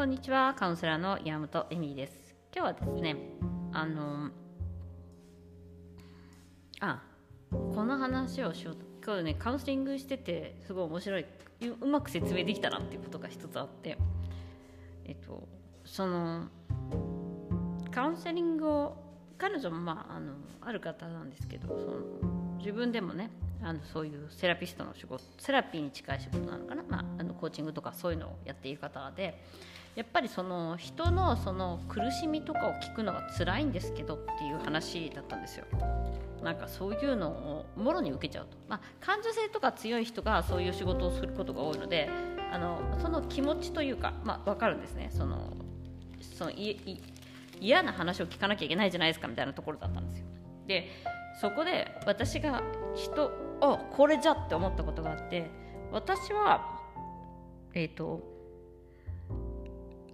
こんにちは。カウンセラーの山本恵美です。今日はですねあのあこの話をしようと。今日ねカウンセリングしててすごい面白い。うまく説明できたなっていうことが一つあって。えっとそのカウンセリングを彼女もまああのある方なんですけどその自分でもねあのそういうセラピストの仕事セラピーに近い仕事なのかな、まあ、あのコーチングとかそういうのをやっている方で。やっぱりその人のその苦しみとかを聞くのが辛いんですけどっていう話だったんですよ。なんかそういうのをもろに受けちゃうと、まあ、感受性とか強い人がそういう仕事をすることが多いのであのその気持ちというか、まあ、分かるんですねそのその嫌な話を聞かなきゃいけないじゃないですかみたいなところだったんですよ。でそこで私が人あこれじゃって思ったことがあって私はえっ、ー、と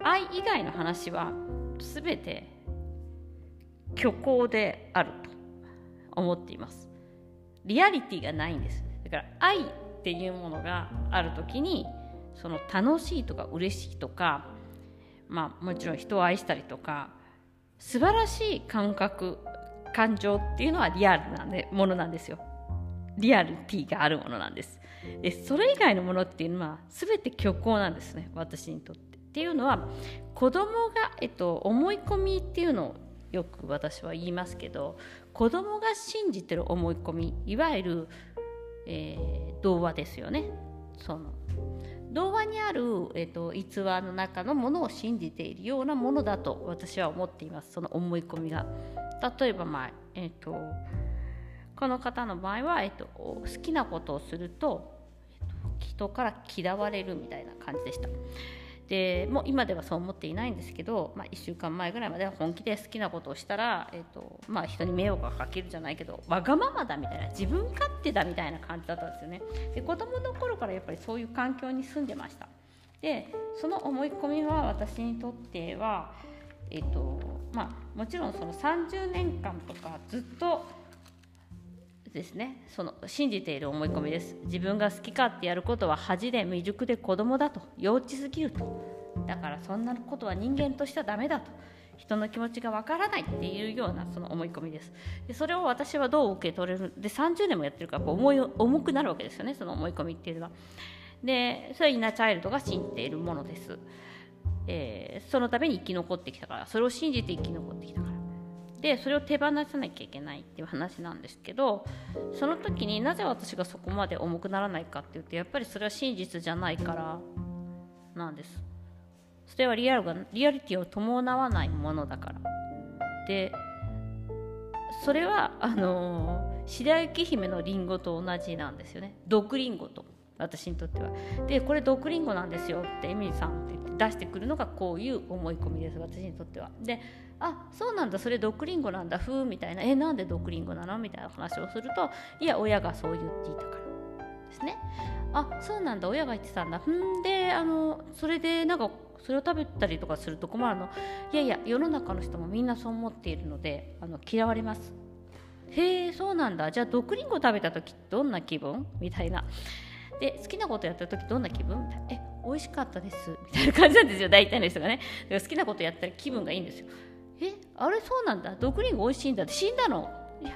愛以外の話は全て虚構であると思っています。リアリティがないんです。だから愛っていうものがある時にその楽しいとか嬉しいとかまあもちろん人を愛したりとか素晴らしい感覚感情っていうのはリアルなものなんですよ。リアリティがあるものなんです。でそれ以外のものっていうのは全て虚構なんですね私にとって。っていうのは子供が、えっと、思い込みっていうのをよく私は言いますけど子供が信じてる思い込みいわゆる、えー、童話ですよね。その童話にある、えっと、逸話の中のものを信じているようなものだと私は思っています。その思い込みが。例えば、まあえっとこの方の場合は、えっと、好きなことをする、と、人から嫌われるみたいな感じでした。でもう今ではそう思っていないんですけど、まあ、1週間前ぐらいまでは本気で好きなことをしたら、えっとまあ、人に迷惑がかけるじゃないけどわがままだみたいな自分勝手だみたいな感じだったんですよね。で子供の頃からやっぱりそういう環境に住んでました。でその思い込みは私にとっては、えっとまあ、もちろんその30年間とかずっとですね。その信じている思い込みです。自分が好き勝手やることは恥で未熟で子供だと幼稚すぎると。だからそんなことは人間としてはダメだと。人の気持ちがわからないっていうようなその思い込みです。でそれを私はどう受け取れる？で30年もやってるから重い重くなるわけですよねその思い込みっていうのは。でそれはイナチャイルドが信じているものです、えー、そのために生き残ってきたからそれを信じて生き残ってきたでそれを手放さなきゃいけないっていう話なんですけどその時になぜ私がそこまで重くならないかっていうとやっぱりそれは真実じゃないからなんです。それはリアルがリアリティを伴わないものだから。でそれはあの白雪姫のリンゴと同じなんですよね。毒リンゴと私にとっては。でこれ毒リンゴなんですよってエミリさんって言って出してくるのがこういう思い込みです私にとっては。であそうなんだ。それ毒リンゴなんだ。ふうみたいな。えなんで毒リンゴなの？みたいな話をするといや親がそう言っていたから。ですね。あそうなんだ。親が言ってたんだ。んであのそれでなんかそれを食べたりとかすると困るの。いやいや世の中の人もみんなそう思っているのであの嫌われます。へえそうなんだ。じゃあ毒リンゴ食べた時どんな気分？みたいな。で好きなことやった時どんな気分？みたいな。え美味しかったです。みたいな感じなんですよ。大体の人がね。好きなことやったら気分がいいんですよ。えあれそうなんだ。毒リンゴ美味しいんだって。死んだの？いや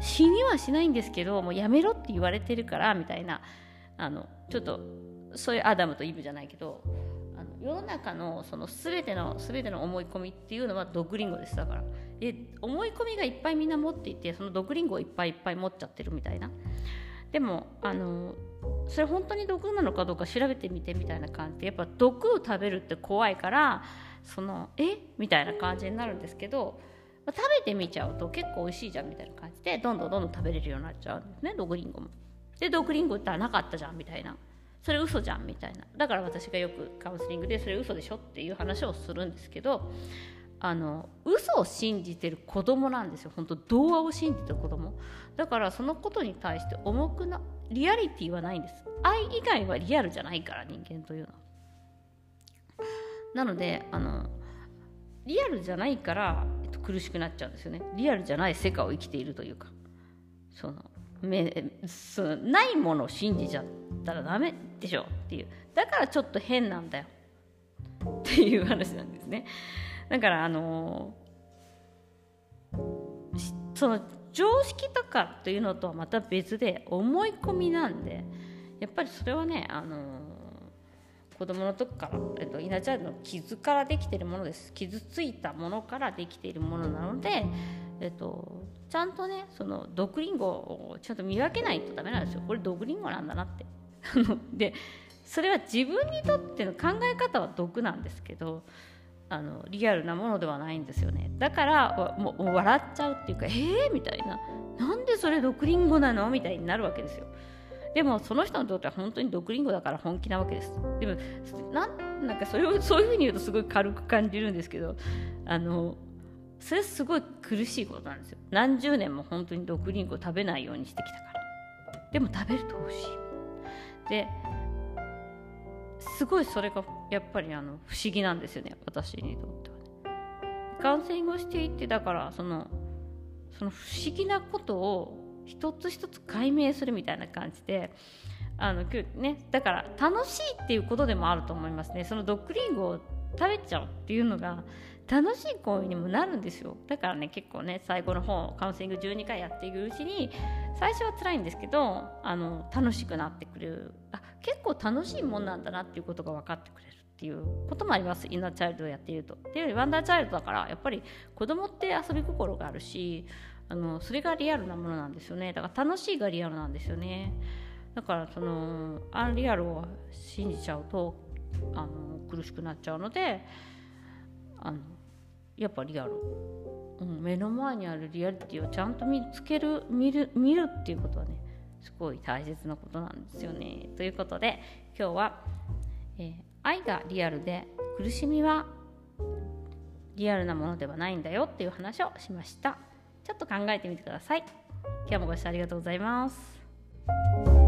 死にはしないんですけどもうやめろって言われてるからみたいな。あのちょっとそういうアダムとイブじゃないけどあの世の中のその全ての全ての思い込みっていうのは毒リンゴです。だから。で思い込みがいっぱいみんな持っていてその毒リンゴをいっぱいいっぱい持っちゃってるみたいな。でもあのそれ本当に毒なのかどうか調べてみてみたいな感じでやっぱ毒を食べるって怖いからそのえ？みたいな感じになるんですけど、ま、食べてみちゃうと結構美味しいじゃんみたいな感じでどんどんどんどん食べれるようになっちゃうんですね毒リンゴも。で毒リンゴったらなかったじゃんみたいな。それ嘘じゃんみたいな。だから私がよくカウンセリングでそれ嘘でしょっていう話をするんですけどあの嘘を信じてる子供なんですよ。本当童話を信じてる子供。だからそのことに対して重くなリアリティはないんです。愛以外はリアルじゃないから人間というのは。なのであのリアルじゃないから、えっと、苦しくなっちゃうんですよね。リアルじゃない世界を生きているというか。そのめそのないものを信じちゃったらダメでしょっていう。だからちょっと変なんだよ。っていう話なんですね。だからあのその常識とかというのとはまた別で思い込みなんでやっぱりそれはねあの子供の時から、えっと、イナチャイルドの傷からできているものです。傷ついたものからできているものなので、えっと、ちゃんとねその毒リンゴをちゃんと見分けないとダメなんですよ。これ毒リンゴなんだなって。でそれは自分にとっての考え方は毒なんですけどあのリアルなものではないんですよね。だからもう笑っちゃうっていうかえー、みたいな。なんでそれ毒リンゴなの？みたいになるわけですよ。でもその人にとっては本当に毒リンゴだから本気なわけです。でもなんなんかそれをそういうふうに言うとすごい軽く感じるんですけどあのそれすごい苦しいことなんですよ。何十年も本当に毒リンゴ食べないようにしてきたから。でも食べると美味しい。ですごいそれがやっぱりあの不思議なんですよね。私にとってはね。カウンセリングをしていってだからそのその不思議なことを一つ一つ解明するみたいな感じであのね、だから楽しいっていうことでもあると思いますね。そのドッグリンゴを食べちゃうっていうのが楽しい行為にもなるんですよ。だからね結構ね最後の方カウンセリング12回やっていくうちに最初は辛いんですけどあの楽しくなってくれる。あ結構楽しいもんなんだなっていうことが分かってくれるっていうこともあります。インナーチャイルドをやっていると。でワンダーチャイルドだからやっぱり子供って遊び心があるしあのそれがリアルなものなんですよねだから楽しいがリアルなんですよねだからそのアンリアルを信じちゃうとあの苦しくなっちゃうのであのやっぱリアル、うん、目の前にあるリアリティをちゃんと見つける見る見るっていうことはねすごい大切なことなんですよね。ということで今日は、えー、愛がリアルで苦しみはリアルなものではないんだよっていう話をしました。ちょっと考えてみてください。今日もご視聴ありがとうございます。